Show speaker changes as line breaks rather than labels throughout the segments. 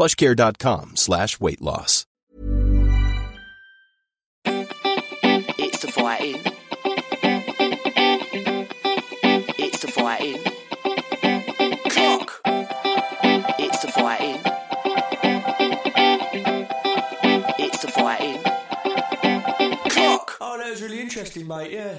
plushcare.com slash weight loss.
It's the fighting. It's the fighting. Cock. It's the fighting. It's the fighting. Cock.
Oh, that was really interesting, mate. Yeah.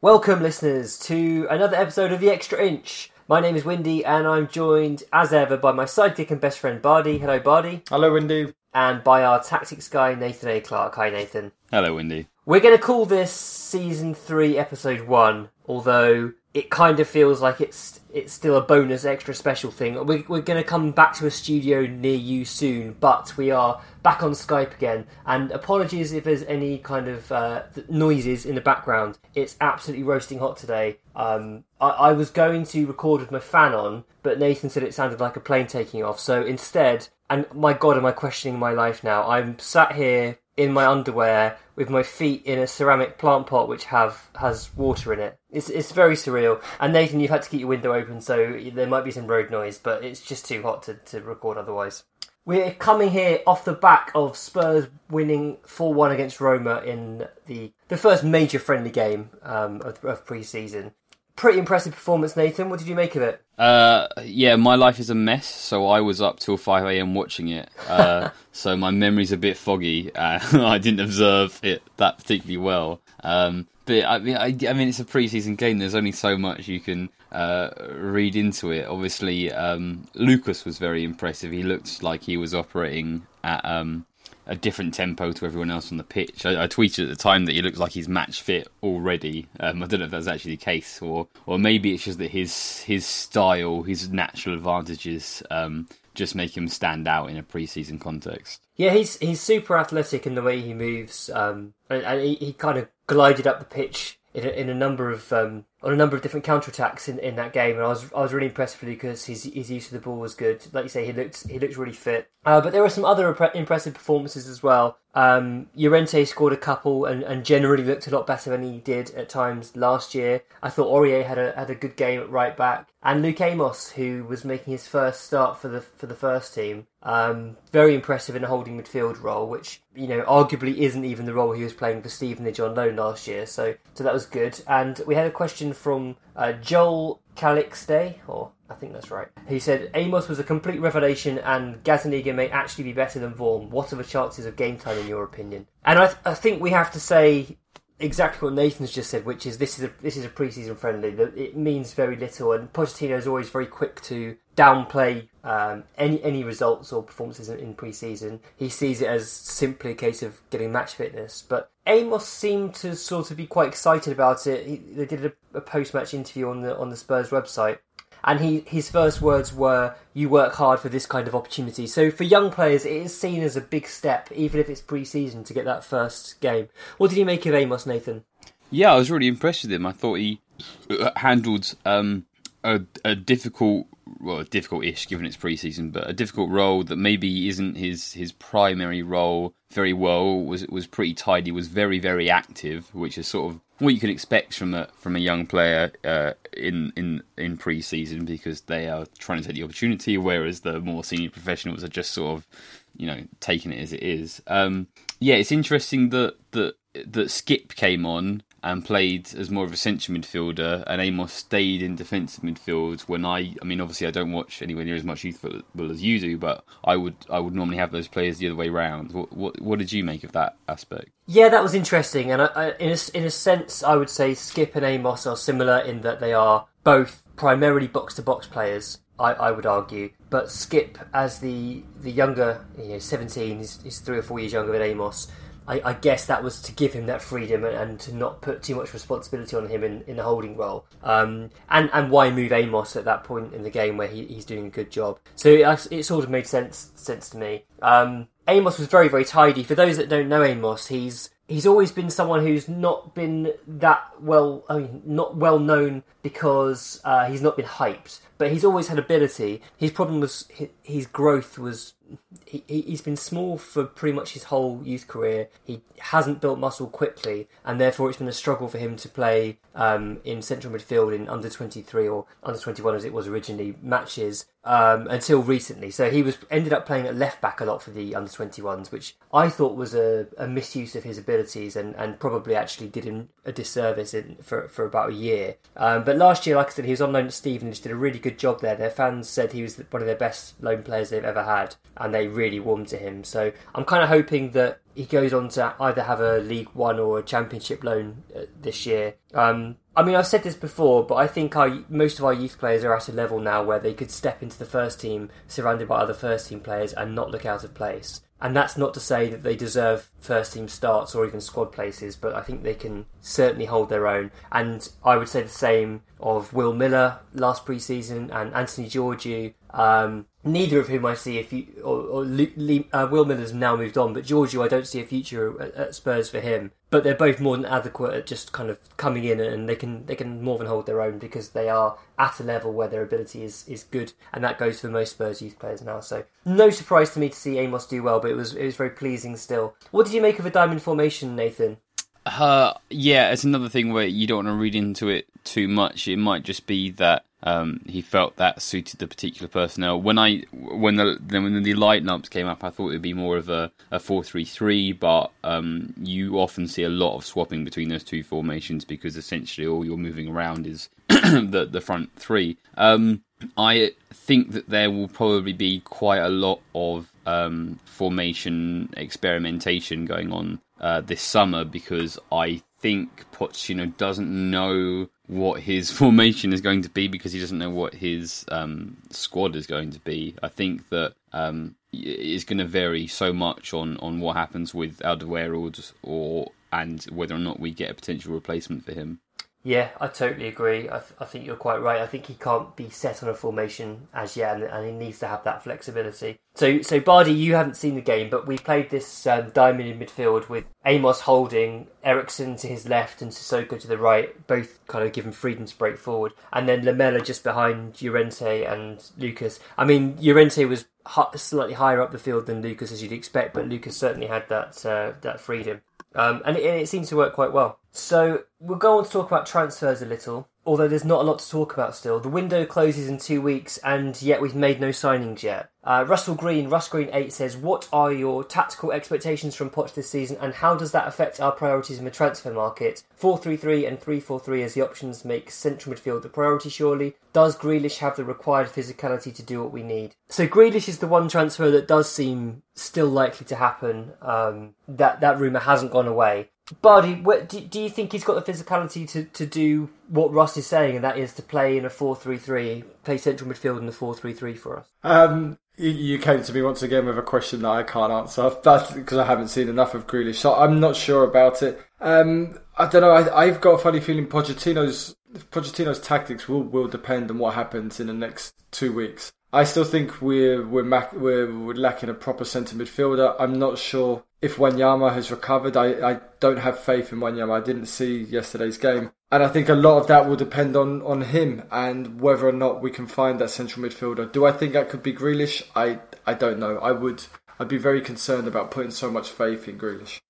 Welcome, listeners, to another episode of The Extra Inch. My name is Windy, and I'm joined, as ever, by my sidekick and best friend, Bardi. Hello, Bardi.
Hello, Windy.
And by our tactics guy, Nathan A. Clark. Hi, Nathan.
Hello, Windy.
We're going to call this Season 3, Episode 1, although it kind of feels like it's it's still a bonus extra special thing. We're, we're going to come back to a studio near you soon, but we are back on Skype again. And apologies if there's any kind of uh, noises in the background. It's absolutely roasting hot today. Um, I, I was going to record with my fan on, but Nathan said it sounded like a plane taking off. So instead, and my God, am I questioning my life now? I'm sat here in my underwear with my feet in a ceramic plant pot which have has water in it. It's it's very surreal. And Nathan, you've had to keep your window open, so there might be some road noise, but it's just too hot to, to record otherwise. We're coming here off the back of Spurs winning 4 1 against Roma in the the first major friendly game um, of, of pre season. Pretty impressive performance, Nathan. What did you make of it?
Uh, yeah, my life is a mess, so I was up till 5 a.m. watching it. Uh, so my memory's a bit foggy. Uh, I didn't observe it that particularly well. Um, but I mean, I, I, mean, it's a pre-season game. There's only so much you can uh, read into it. Obviously, um, Lucas was very impressive. He looked like he was operating at um, a different tempo to everyone else on the pitch. I, I, tweeted at the time that he looks like he's match fit already. Um, I don't know if that's actually the case, or or maybe it's just that his his style, his natural advantages, um, just make him stand out in a preseason context.
Yeah, he's he's super athletic in the way he moves, um, and, and he, he kind of glided up the pitch in a, in a number of um, on a number of different counterattacks in, in that game, and I was I was really impressed with because his his use of the ball was good. Like you say, he looked he looked really fit. Uh, but there were some other impressive performances as well. Um, Llorente scored a couple and, and generally looked a lot better than he did at times last year. I thought Aurier had a had a good game at right back, and Luke Amos, who was making his first start for the for the first team, um, very impressive in a holding midfield role, which you know arguably isn't even the role he was playing for Stevenage on loan last year. So so that was good. And we had a question from uh, Joel Calixte, or I think that's right. He said Amos was a complete revelation, and Gazzaniga may actually be better than Vorm. What are the chances of game time, in your opinion? And I, th- I think we have to say exactly what Nathan's just said, which is this is a this is a preseason friendly. It means very little, and Pochettino is always very quick to downplay um, any any results or performances in, in preseason. He sees it as simply a case of getting match fitness. But Amos seemed to sort of be quite excited about it. He, they did a, a post match interview on the on the Spurs website. And he, his first words were, "You work hard for this kind of opportunity." So for young players, it is seen as a big step, even if it's pre-season, to get that first game. What did you make of Amos, Nathan?
Yeah, I was really impressed with him. I thought he handled um, a, a difficult, well, difficult-ish given it's pre-season, but a difficult role that maybe isn't his his primary role very well. Was was pretty tidy. Was very very active, which is sort of what you can expect from a from a young player uh, in in in pre-season because they are trying to take the opportunity, whereas the more senior professionals are just sort of you know taking it as it is. Um, yeah, it's interesting that that that Skipp came on and played as more of a central midfielder, and Amos stayed in defensive midfield. When I, I mean, obviously I don't watch anywhere near as much youth football as you do, but I would, I would normally have those players the other way round. What, what, what did you make of that aspect?
Yeah, that was interesting, and I, I, in a, in a sense, I would say Skipp and Amos are similar in that they are both primarily box to box players. I, I would argue, but Skipp, as the the younger, you know, seventeen, he's three or four years younger than Amos. I, I guess that was to give him that freedom and, and to not put too much responsibility on him in, in the holding role. Um, and and why move Amos at that point in the game where he, he's doing a good job? So it, it sort of made sense sense to me. Um, Amos was very very tidy. For those that don't know Amos, he's he's always been someone who's not been that well, I mean, not well known because uh, he's not been hyped, but he's always had ability. His problem was his, growth was he, he's been small for pretty much his whole youth career. He hasn't built muscle quickly, and therefore it's been a struggle for him to play um, in central midfield in under 23 or under 21 as it was originally matches um, until recently. So he was ended up playing at left back a lot for the under 21s, which I thought was a, a misuse of his abilities and, and probably actually did him a disservice in, for for about a year. Um, but last year, like I said, he was on loan at Stevenage, did a really good job there. Their fans said he was one of their best loan players they've ever had, and they really warmed to him. So I'm kind of hoping that he goes on to either have a League One or a Championship loan uh, this year. Um, I mean, I've said this before, but I think our, most of our youth players are at a level now where they could step into the first team surrounded by other first team players and not look out of place. And that's not to say that they deserve first team starts or even squad places, but I think they can certainly hold their own. And I would say the same of Will Miller last pre-season and Anthony Georgiou. Um, neither of whom I see a future, or, or uh, Will Miller's now moved on, but Georgiou, I don't see a future at, at, Spurs for him. But they're both more than adequate at just kind of coming in, and they can they can more than hold their own because they are at a level where their ability is, is good, and that goes for most Spurs youth players now. So no surprise to me to see Amos do well, but it was it was very pleasing still. What did you make of a diamond formation, Nathan?
Uh, yeah, it's another thing where you don't want to read into it too much. It might just be that um, he felt that suited the particular personnel. When I when the when the lineups came up, I thought it would be more of a, a four three three, but um, you often see a lot of swapping between those two formations because essentially all you're moving around is the the front three. Um, I think that there will probably be quite a lot of um, formation experimentation going on uh, this summer because I think Pochettino doesn't know what his formation is going to be because he doesn't know what his um, squad is going to be. I think that um, it's going to vary so much on, on what happens with Alderweireld or and whether or not we get a potential replacement for him.
Yeah, I totally agree. I, th- I, think you're quite right. I think he can't be set on a formation as yet, and, and, he needs to have that flexibility. So, so Bardi, you haven't seen the game, but we played this um, diamond in midfield with Amos holding, Eriksen to his left, and Sissoko to the right, both kind of given freedom to break forward, and then Lamela just behind Llorente and Lucas. I mean, Llorente was slightly higher up the field than Lucas, as you'd expect, but Lucas certainly had that uh, that freedom. Um, and, it, and it seems to work quite well. So we'll go on to talk about transfers a little, although there's not a lot to talk about still. The window closes in two weeks, and yet we've made no signings yet. Uh, Russell Green, Russ Green 8 says, What are your tactical expectations from Poch this season, and how does that affect our priorities in the transfer market? 4 3 3 and 3 4 3 as the options make central midfield the priority, surely. Does Grealish have the required physicality to do what we need? So, Grealish is the one transfer that does seem still likely to happen. Um, that, that rumour hasn't gone away. Bardi, do, do you think he's got the physicality to, to do what Russ is saying, and that is to play in a 4 3 3, play central midfield in a 4 3 3 for us?
Um, you came to me once again with a question that I can't answer. That's because I haven't seen enough of Grealish, so I'm not sure about it. Um, I don't know. I, have got a funny feeling Pochettino's Pochettino's tactics will, will depend on what happens in the next two weeks. I still think we're we're, we're, we're lacking a proper centre midfielder. I'm not sure if Wanyama has recovered. I, I don't have faith in Wanyama. I didn't see yesterday's game. And I think a lot of that will depend on, on him and whether or not we can find that central midfielder. Do I think that could be Grealish? I I don't know. I would I'd be very concerned about putting so much faith in Grealish.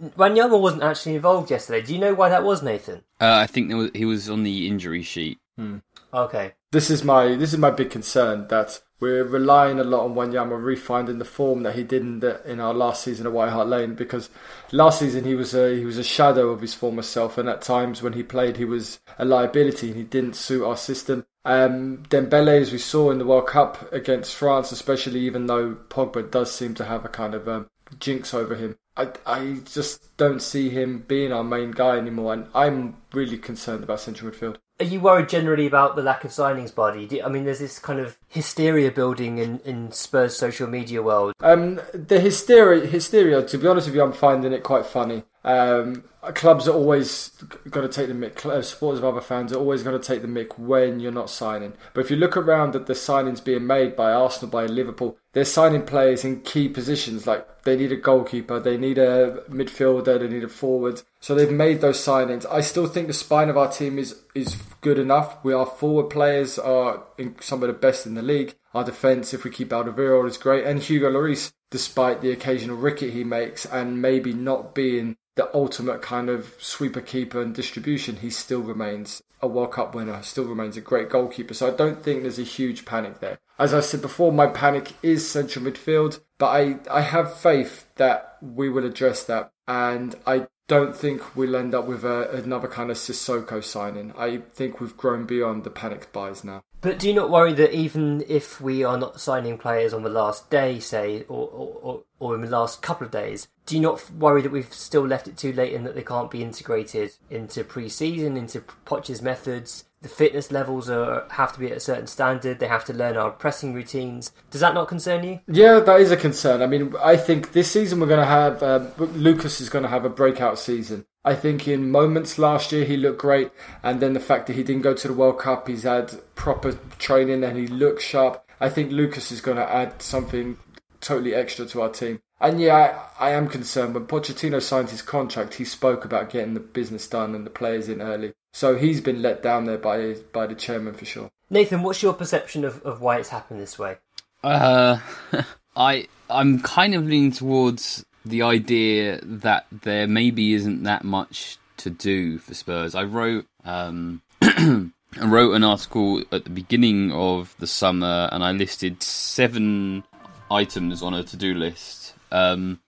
Wanyama wasn't actually involved yesterday. Do you know why that was, Nathan?
Uh, I think was, he was on the injury sheet.
Hmm.
Okay.
This is my this is my big concern that we're relying a lot on Wanyama refinding the form that he did in, the, in our last season at White Hart Lane because last season he was a he was a shadow of his former self, and at times when he played, he was a liability and he didn't suit our system. Um, Dembele, as we saw in the World Cup against France, especially, even though Pogba does seem to have a kind of um, jinx over him, I, I just don't see him being our main guy anymore, and I'm really concerned about central midfield.
Are you worried generally about the lack of signings, Bardi? Do, I mean, there's this kind of hysteria building in, in Spurs social media world.
Um, the hysteria, hysteria. To be honest with you, I'm finding it quite funny. Um, clubs are always going to take the mick. uh, Supporters of other fans are always going to take the mick when you're not signing. But if you look around at the signings being made by Arsenal, by Liverpool, they're signing players in key positions. Like they need a goalkeeper, they need a midfielder, they need a forward. So they've made those signings. I still think the spine of our team is is good enough. We our forward players are in some of the best in the league. Our defence, if we keep Alderweireld, is great, and Hugo Lloris, despite the occasional ricket he makes and maybe not being the ultimate kind of sweeper keeper and distribution, he still remains a World Cup winner, still remains a great goalkeeper. So I don't think there's a huge panic there. As I said before, my panic is central midfield, but I, I have faith that we will address that. And I don't think we'll end up with a, another kind of Sissoko signing. I think we've grown beyond the panicked buys now.
But do you not worry that even if we are not signing players on the last day, say, or, or, or in the last couple of days, do you not worry that we've still left it too late and that they can't be integrated into pre-season, into Poch's methods? The fitness levels are have to be at a certain standard. They have to learn our pressing routines. Does that not concern you?
Yeah, that is a concern. I mean, I think this season we're going to have um, Lucas is going to have a breakout season. I think in moments last year he looked great, and then the fact that he didn't go to the World Cup, he's had proper training and he looks sharp. I think Lucas is going to add something totally extra to our team. And yeah, I, I am concerned. When Pochettino signed his contract, he spoke about getting the business done and the players in early. So he's been let down there by by the chairman for sure.
Nathan, what's your perception of, of why it's happened this way?
Uh, I I'm kind of leaning towards the idea that there maybe isn't that much to do for Spurs. I wrote um, I wrote an article at the beginning of the summer, and I listed seven items on a to-do list. Um,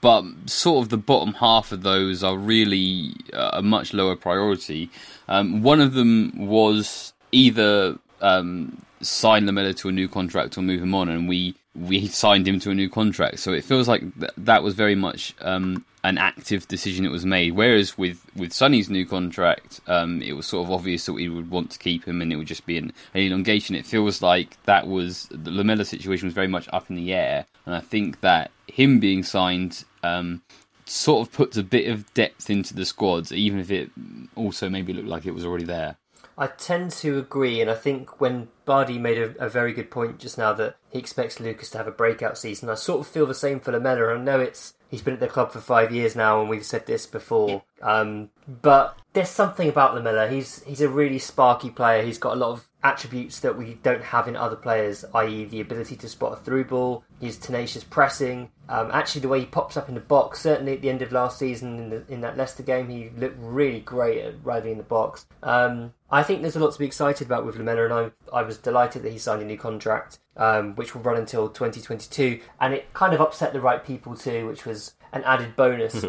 but sort of the bottom half of those are really uh, a much lower priority. Um, one of them was either um, sign Lamela to a new contract or move him on, and we we signed him to a new contract. So it feels like th- that was very much um, an active decision that was made. Whereas with with Sonny's new contract, um, it was sort of obvious that we would want to keep him, and it would just be an, an elongation. It feels like that was the Lamela situation was very much up in the air, and I think that him being signed. Um, Sort of puts a bit of depth into the squads, even if it also maybe looked like it was already there.
I tend to agree, and I think when Bardi made a, a, very good point just now that he expects Lucas to have a breakout season, I sort of feel the same for Lamela. I know it's he's been at the club for five years now, and we've said this before. Um, but there's something about Lamela. He's he's a really sparky player. He's got a lot of attributes that we don't have in other players, i.e., the ability to spot a through ball, his tenacious pressing. Um, actually, the way he pops up in the box, certainly at the end of last season in, the, in that Leicester game, he looked really great at riding in the box. Um, I think there's a lot to be excited about with Lamela, and I, I was delighted that he signed a new contract, um, which will run until 2022. And it kind of upset the right people too, which was an added bonus.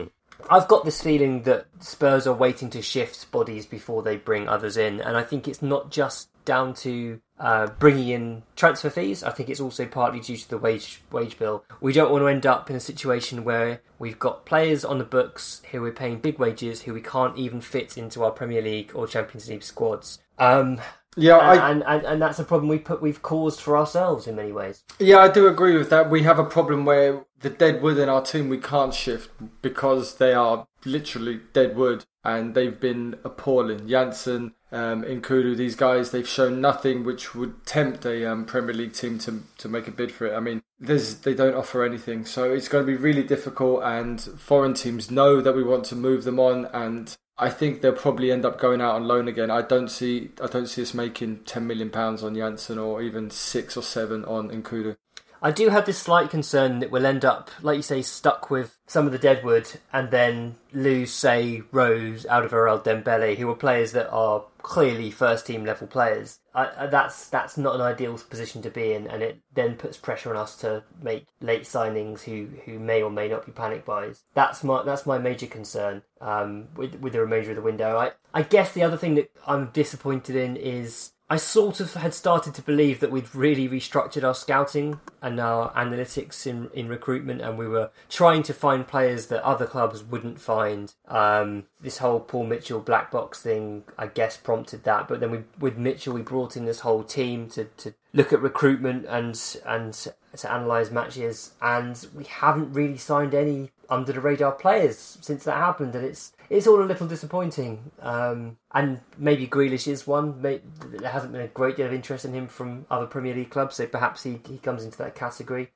I've got this feeling that Spurs are waiting to shift bodies before they bring others in, and I think it's not just down to uh, bringing in transfer fees. I think it's also partly due to the wage wage bill. We don't want to end up in a situation where we've got players on the books who we're paying big wages who we can't even fit into our Premier League or Champions League squads. Um,
Yeah, I,
and, and and that's a problem we put we've caused for ourselves in many ways.
Yeah, I do agree with that. We have a problem where the dead wood in our team we can't shift because they are literally dead wood and they've been appalling. Janssen, um, N'Koudou, these guys, they've shown nothing which would tempt a um, Premier League team to to make a bid for it. I mean, there's, they don't offer anything, so it's going to be really difficult. And foreign teams know that we want to move them on, and I think they'll probably end up going out on loan again. I don't see I don't see us making ten million pounds on Janssen or even six or seven on N'Koudou.
I do have this slight concern that we'll end up, like you say, stuck with some of the Deadwood and then lose, say, Rose, Alderweireld, Dembele, who are players that are clearly first team level players. I, that's that's not an ideal position to be in, and it then puts pressure on us to make late signings who, who may or may not be panic buys. That's my that's my major concern um, with with the remainder of the window. I I guess the other thing that I'm disappointed in is I sort of had started to believe that we'd really restructured our scouting and our analytics in, in recruitment, and we were trying to find players that other clubs wouldn't find. Um, this whole Paul Mitchell black box thing, I guess, prompted that. But then we, with Mitchell, we brought in this whole team to, to look at recruitment and and to analyse matches, and we haven't really signed any under the radar players since that happened, and it's it's all a little disappointing. Um, and maybe Grealish is one. Maybe, there hasn't been a great deal of interest in him from other Premier League clubs, so perhaps he, he comes into that category.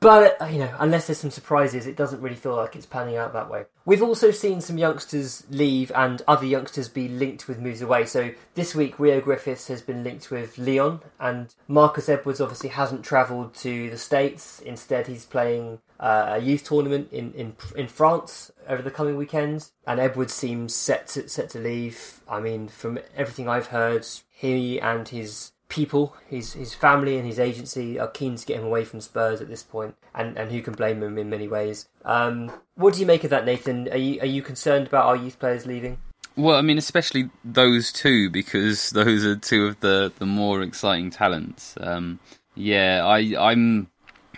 But, uh, you know, unless there's some surprises, it doesn't really feel like it's panning out that way. We've also seen some youngsters leave and other youngsters be linked with moves away. So this week, Reo Griffiths has been linked with Lyon, and Marcus Edwards obviously hasn't travelled to the States. Instead, he's playing uh, a youth tournament in, in in France over the coming weekends. And Edwards seems set to, set to leave. I mean, from everything I've heard, he and his people, his his family and his agency are keen to get him away from Spurs at this point, and, and who can blame him in many ways. Um, what do you make of that, Nathan? Are you are you concerned about our youth players leaving?
Well, I mean, especially those two because those are two of the, the more exciting talents. Um, yeah, I I'm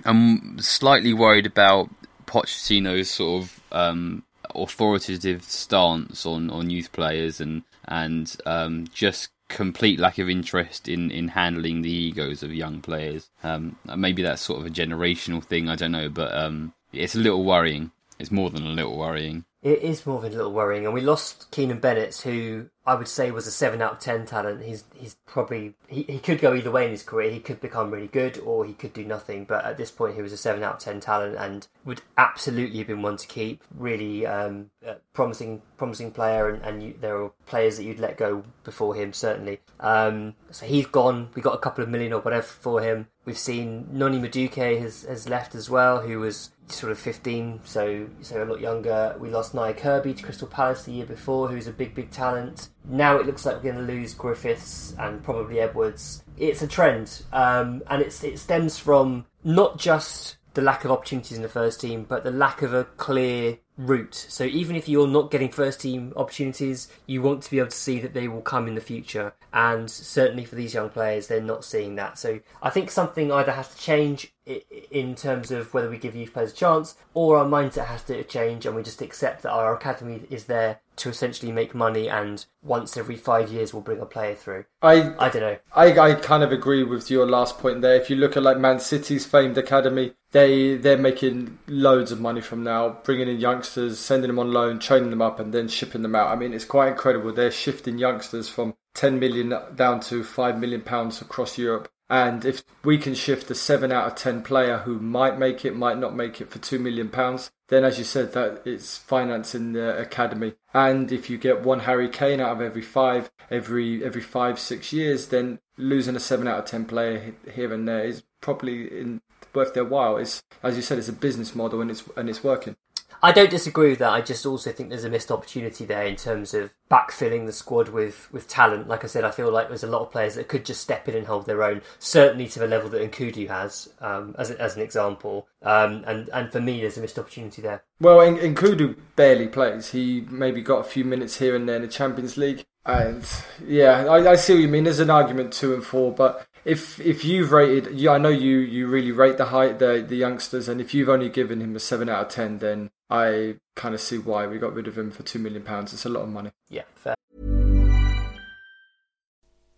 I'm slightly worried about Pochettino's sort of um, authoritative stance on, on youth players and and um, just complete lack of interest in, in handling the egos of young players. Um, maybe that's sort of a generational thing. I don't know, but um, it's a little worrying. It's more than a little worrying.
It is more than a little worrying, and we lost Keanan Bennett, who I would say was a seven out of ten talent. He's he's probably he, he could go either way in his career. He could become really good, or he could do nothing. But at this point, he was a seven out of ten talent, and would absolutely have been one to keep. Really um, promising promising player, and, and you, there are players that you'd let go before him certainly. Um, so he's gone. We got a couple of million or whatever for him. We've seen Noni Madueke has has left as well, who was sort of 15, so so a lot younger. We lost Nya Kirby to Crystal Palace the year before, who's a big, big talent. Now it looks like we're going to lose Griffiths and probably Edwards. It's a trend, um, and it's it stems from not just the lack of opportunities in the first team, but the lack of a clear route. So even if you're not getting first team opportunities, you want to be able to see that they will come in the future. And certainly for these young players, they're not seeing that. So I think something either has to change in terms of whether we give youth players a chance, or our mindset has to change, and we just accept that our academy is there to essentially make money, and once every five years we'll bring a player through.
I
I don't know.
I, I kind of agree with your last point there. If you look at like Man City's famed academy, they they're making loads of money from now, bringing in youngsters, sending them on loan, training them up, and then shipping them out. I mean, it's quite incredible. They're shifting youngsters from 10 million down to 5 million pounds across Europe. And if we can shift a 7 out of 10 player who might make it, might not make it for 2 million pounds, then as you said, that it's financing the academy. And if you get one Harry Kane out of every five, every every five, six years, then losing a 7 out of 10 player here and there is probably in, worth their while. It's, as you said, it's a business model and it's, and it's working.
I don't disagree with that. I just also think there's a missed opportunity there in terms of backfilling the squad with, with talent. Like I said, I feel like there's a lot of players that could just step in and hold their own, certainly to the level that N'Koudou has, um, as, as an example. Um, and, and for me, there's a missed opportunity there.
Well, N'Koudou barely plays. He maybe got a few minutes here and there in the Champions League. And yeah, I, I see what you mean. There's an argument two and four, but if if you've rated, yeah, I know you you really rate the height the the youngsters, and if you've only given him a seven out of ten, then I kind of see why we got rid of him for two million pounds. It's a lot of money.
Yeah, fair.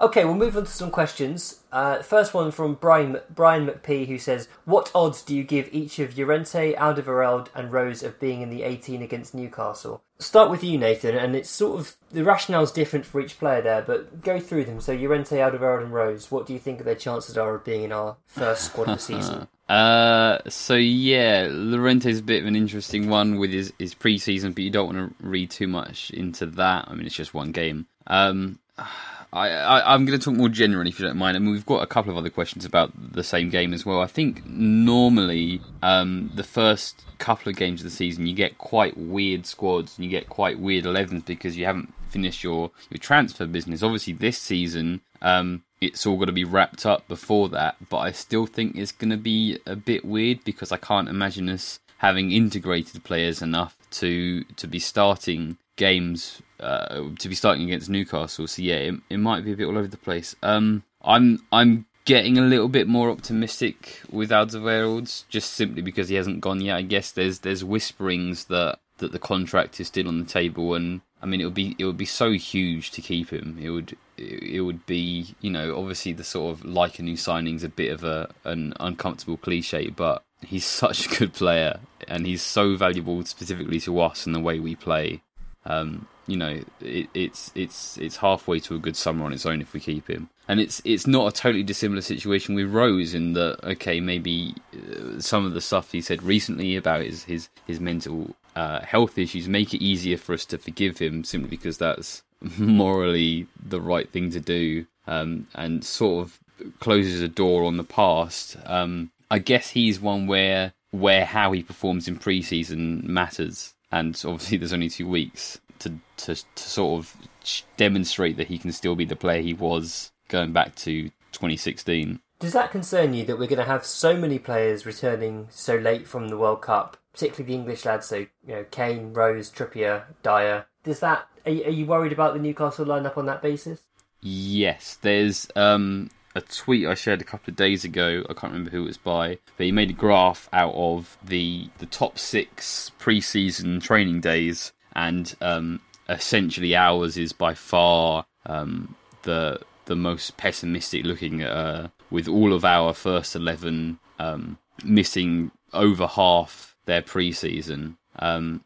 Okay, we'll move on to some questions. Uh, first one from Brian Brian McP, who says, "What odds do you give each of Llorente, Alderweireld, and Rose of being in the 18 against Newcastle?" Start with you, Nathan, and it's sort of the rationale's different for each player there, but go through them. So Llorente, Alderweireld, and Rose. What do you think their chances are of being in our first squad of the season?
Uh, so yeah, Llorente's a bit of an interesting one with his, his pre-season, but you don't want to read too much into that. I mean, it's just one game. Um, I, I, I'm going to talk more generally, if you don't mind. I mean, we've got a couple of other questions about the same game as well. I think normally, um, the first couple of games of the season, you get quite weird squads and you get quite weird 11s because you haven't finished your, your transfer business. Obviously, this season, um, it's all got to be wrapped up before that, but I still think it's going to be a bit weird because I can't imagine us having integrated players enough to to be starting games uh, to be starting against Newcastle. So yeah, it, it might be a bit all over the place. Um, I'm I'm getting a little bit more optimistic with Alderweireld just simply because he hasn't gone yet. I guess there's there's whisperings that that the contract is still on the table, and I mean it would be it would be so huge to keep him. It would it would be you know obviously the sort of like a new signing's a bit of a an uncomfortable cliche, but he's such a good player and he's so valuable specifically to us and the way we play. Um, you know, it, it's it's it's halfway to a good summer on its own if we keep him. And it's it's not a totally dissimilar situation with Rose in that okay maybe uh, some of the stuff he said recently about his his his mental uh, health issues make it easier for us to forgive him simply because that's morally the right thing to do um, and sort of closes a door on the past. Um, I guess he's one where where how he performs in pre-season matters, and obviously there's only two weeks to to, to sort of demonstrate that he can still be the player he was going back to 2016.
Does that concern you that we're going to have so many players returning so late from the World Cup, particularly the English lads? So you know, Kane, Rose, Trippier, Dier. Does that are you, are you worried about the Newcastle lineup on that basis?
Yes, there's um, a tweet I shared a couple of days ago. I can't remember who it was by, but he made a graph out of the the top six preseason training days, and um, essentially ours is by far um, the the most pessimistic looking. Uh, with all of our first eleven um, missing over half their preseason. Um,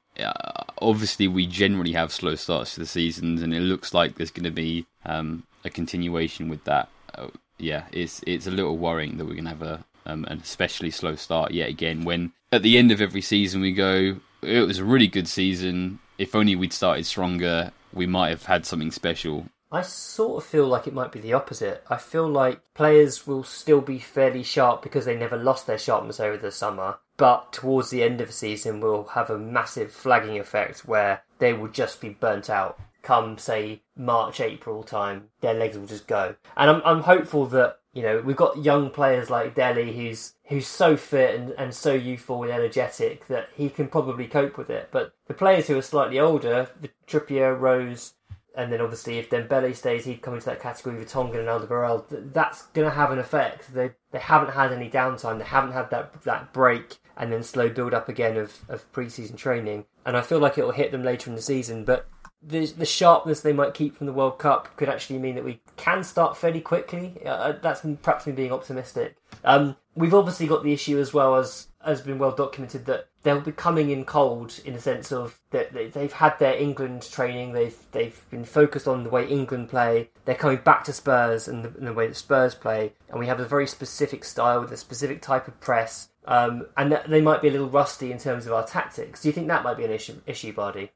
obviously, we generally have slow starts to the seasons, and it looks like there's going to be um, a continuation with that. Uh, yeah, it's it's a little worrying that we're going to have a um, an especially slow start yet again. When at the end of every season we go, it was a really good season. If only we'd started stronger, we might have had something special.
I sort of feel like it might be the opposite. I feel like players will still be fairly sharp because they never lost their sharpness over the summer, but towards the end of the season we'll have a massive flagging effect where they will just be burnt out. Come say March, April time, their legs will just go. And I'm I'm hopeful that you know we've got young players like Dele who's who's so fit and, and so youthful and energetic that he can probably cope with it. But the players who are slightly older, the Trippier, Rose, and then obviously if Dembele stays, he'd come into that category with Tongan and Alderweireld. That's going to have an effect. They they haven't had any downtime. They haven't had that that break and then slow build up again of of preseason training. And I feel like it will hit them later in the season. But the the sharpness they might keep from the World Cup could actually mean that we can start fairly quickly. Uh, that's perhaps me being optimistic. Um, we've obviously got the issue as well as has been well documented that they'll be coming in cold in the sense of that they've had their England training. They've they've been focused on the way England play. They're coming back to Spurs and the, and the way that Spurs play, and we have a very specific style with a specific type of press. Um, and they might be a little rusty in terms of our tactics. Do you think that might be an issue, issue Bardi?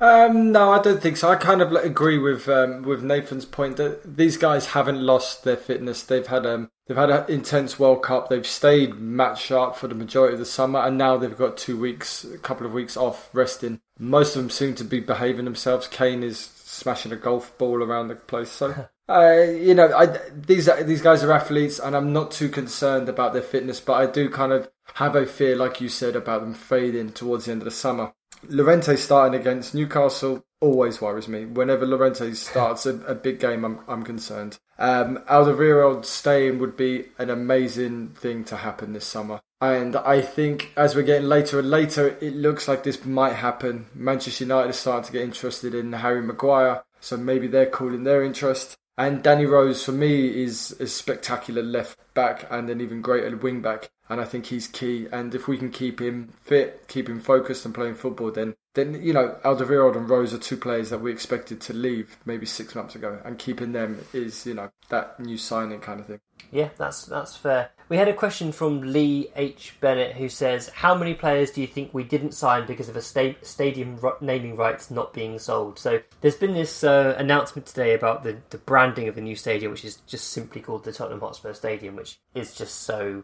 Um, no, I don't think so. I kind of agree with um, with Nathan's point that these guys haven't lost their fitness. They've had um, they've had an intense World Cup. They've stayed match sharp for the majority of the summer, and now they've got two weeks, a couple of weeks off resting. Most of them seem to be behaving themselves. Kane is smashing a golf ball around the place. So Uh, you know, I, these these guys are athletes, and I'm not too concerned about their fitness. But I do kind of have a fear, like you said, about them fading towards the end of the summer. Llorente starting against Newcastle always worries me. Whenever Llorente starts a, a big game, I'm I'm concerned. Um, Alderweireld staying would be an amazing thing to happen this summer. And I think as we're getting later and later, it looks like this might happen. Manchester United are starting to get interested in Harry Maguire, so maybe they're calling their interest. And Danny Rose, for me, is a spectacular left back and an even greater wing back. And I think he's key. And if we can keep him fit, keep him focused and playing football, then, then you know, Alderweireld and Rose are two players that we expected to leave maybe six months ago. And keeping them is, you know, that new signing kind of thing.
Yeah, that's that's fair. We had a question from Lee H. Bennett who says, "How many players do you think we didn't sign because of a sta- stadium r- naming rights not being sold?" So there's been this uh, announcement today about the, the branding of the new stadium, which is just simply called the Tottenham Hotspur Stadium, which is just so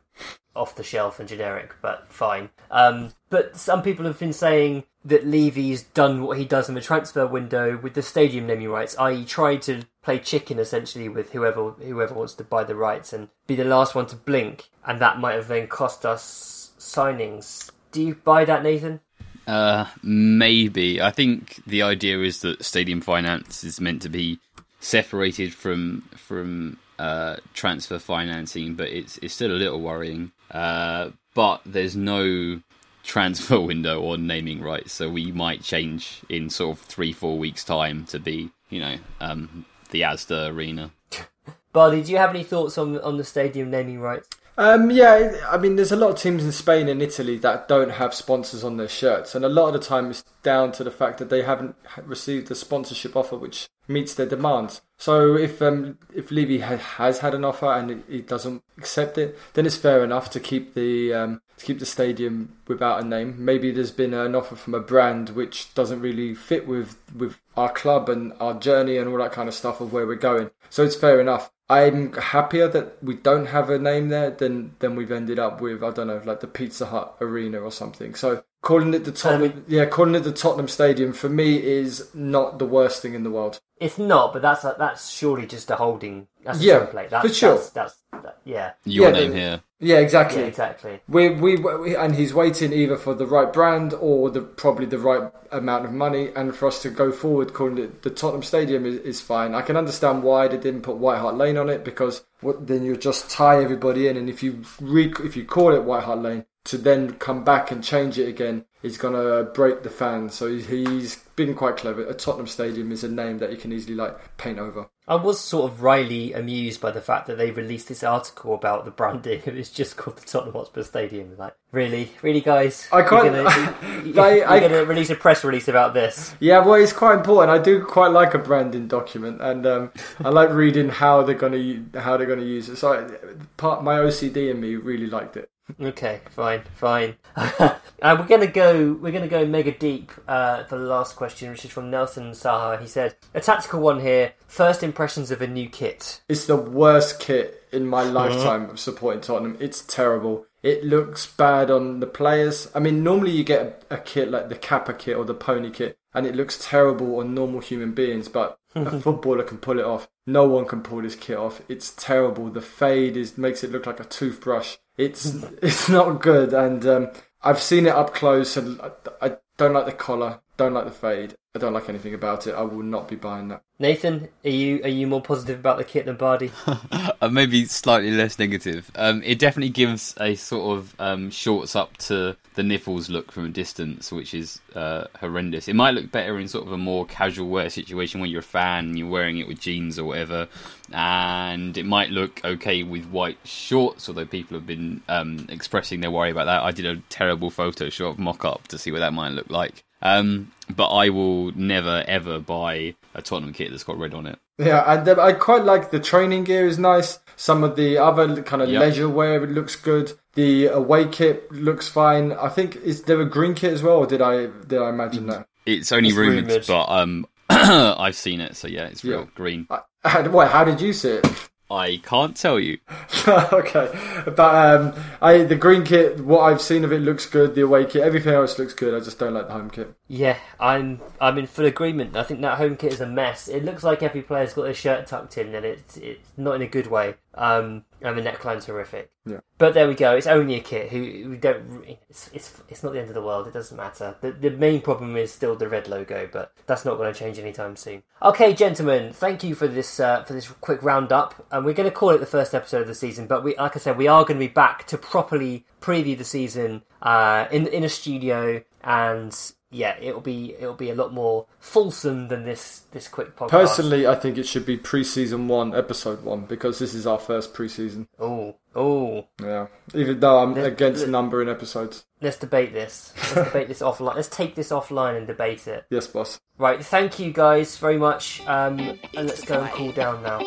off the shelf and generic, but fine. Um, but some people have been saying that Levy's done what he does in the transfer window with the stadium naming rights, i.e., tried to play chicken essentially with whoever whoever wants to buy the rights and be the last one to blink, and that might have then cost us signings. Do you buy that, Nathan?
Uh, maybe. I think the idea is that stadium finance is meant to be separated from from uh, transfer financing, but it's it's still a little worrying. Uh, but there's no transfer window or naming rights, so we might change in sort of three four weeks time to be you know um, the Asda Arena.
Bardi, do you have any thoughts on on the stadium naming rights?
Um, yeah, I mean, there's a lot of teams in Spain and Italy that don't have sponsors on their shirts, and a lot of the time it's down to the fact that they haven't received a sponsorship offer which meets their demands. So if um, if Levy ha- has had an offer and he doesn't accept it, then it's fair enough to keep the um, to keep the stadium without a name. Maybe there's been an offer from a brand which doesn't really fit with with our club and our journey and all that kind of stuff of where we're going. So it's fair enough. I'm happier that we don't have a name there than than we've ended up with. I don't know, like the Pizza Hut Arena or something. So calling it the Tottenham, um, yeah, calling it the Tottenham Stadium for me is not the worst thing in the world.
It's not, but that's that's surely just a holding. That's a
Yeah,
template. That's,
for sure.
That's, that's that, yeah.
Your
Yeah,
name
the-
here.
Yeah, exactly.
Yeah, exactly.
We, we we and he's waiting either for the right brand or the probably the right amount of money, and for us to go forward calling it the Tottenham Stadium is, is fine. I can understand why they didn't put White Hart Lane on it because what, then you just tie everybody in, and if you re, if you call it White Hart Lane to then come back and change it again, is gonna break the fans. So he's been quite clever. A Tottenham Stadium is a name that you can easily like paint over.
I was sort of wryly amused by the fact that they released this article about the branding and it's just called the Tottenham Hotspur Stadium. Like, really, really, guys?
I can't-
You're gonna, you,
They-
you're
I-
gonna release a press release about this?
Yeah, well, it's quite important. I do quite like a branding document, and um, I like reading how they're gonna how they're gonna use it. So I, part my OCD in me really liked it.
Okay, fine, fine. uh, we're gonna go. We're gonna go mega deep uh, for the last question, which is from Nelson Saha. He said, "A tactical one here. First impressions of a new kit.
It's the worst kit in my lifetime of supporting Tottenham. It's terrible. It looks bad on the players. I mean, normally you get a, a kit like the Kappa kit or the Pony kit, and it looks terrible on normal human beings, but a footballer can pull it off. No one can pull this kit off. It's terrible. The fade is makes it look like a toothbrush. It's it's not good, and um, I've seen it up close, and I, I don't like the collar. Don't like the fade. I don't like anything about it. I will not be buying that.
Nathan, are you are you more positive about the kit than Bardi?
uh, maybe slightly less negative. Um, it definitely gives a sort of um, shorts up to the nipples look from a distance, which is uh, horrendous. It might look better in sort of a more casual wear situation where you're a fan and you're wearing it with jeans or whatever, and it might look okay with white shorts. Although people have been um, expressing their worry about that, I did a terrible photo Photoshop mock up to see what that might look like. Um, but I will never ever buy a Tottenham kit that's got red on it.
Yeah, and I quite like the training gear is nice. Some of the other kind of
Yep.
leisure wear it looks good. The away kit looks fine. I think is there a green kit as well, or did I did I imagine that?
It's only
It's
rumored,
rumoured.
but um, I've seen it, so yeah, it's real
Yeah.
green.
I, how, wait, how did you see it?
I can't tell you.
okay, but um, I the green kit, what I've seen of it looks good. The away kit, everything else looks good. I just don't like the home kit.
Yeah, I'm I'm in full agreement. I think that home kit is a mess. It looks like every player's got their shirt tucked in, and it's it's not in a good way. Um, and the neckline's horrific.
Yeah.
But there we go. It's only a kit. Who we don't. It's it's it's not the end of the world. It doesn't matter. The the main problem is still the red logo, but that's not going to change anytime soon. Okay, gentlemen, thank you for this uh, for this quick roundup. And we're going to call it the first episode of the season. But we, like I said, we are going to be back to properly preview the season uh, in in a studio and yeah, it'll be it'll be a lot more fulsome than this this quick podcast.
Personally, I think it should be pre-season one, episode one, because this is our first pre-season.
oh oh,
Yeah, even though I'm
Let-
against
let-
numbering episodes.
let's debate this. Let's debate this offline. Let's take this offline and debate it.
Yes, boss.
Right, thank you guys very much. Um, and let's go and cool down now.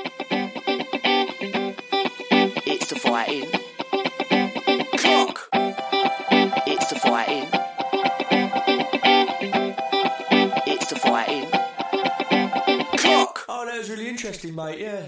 It's the fighting. Clock. It's the fighting.
Really interesting, mate. Yeah.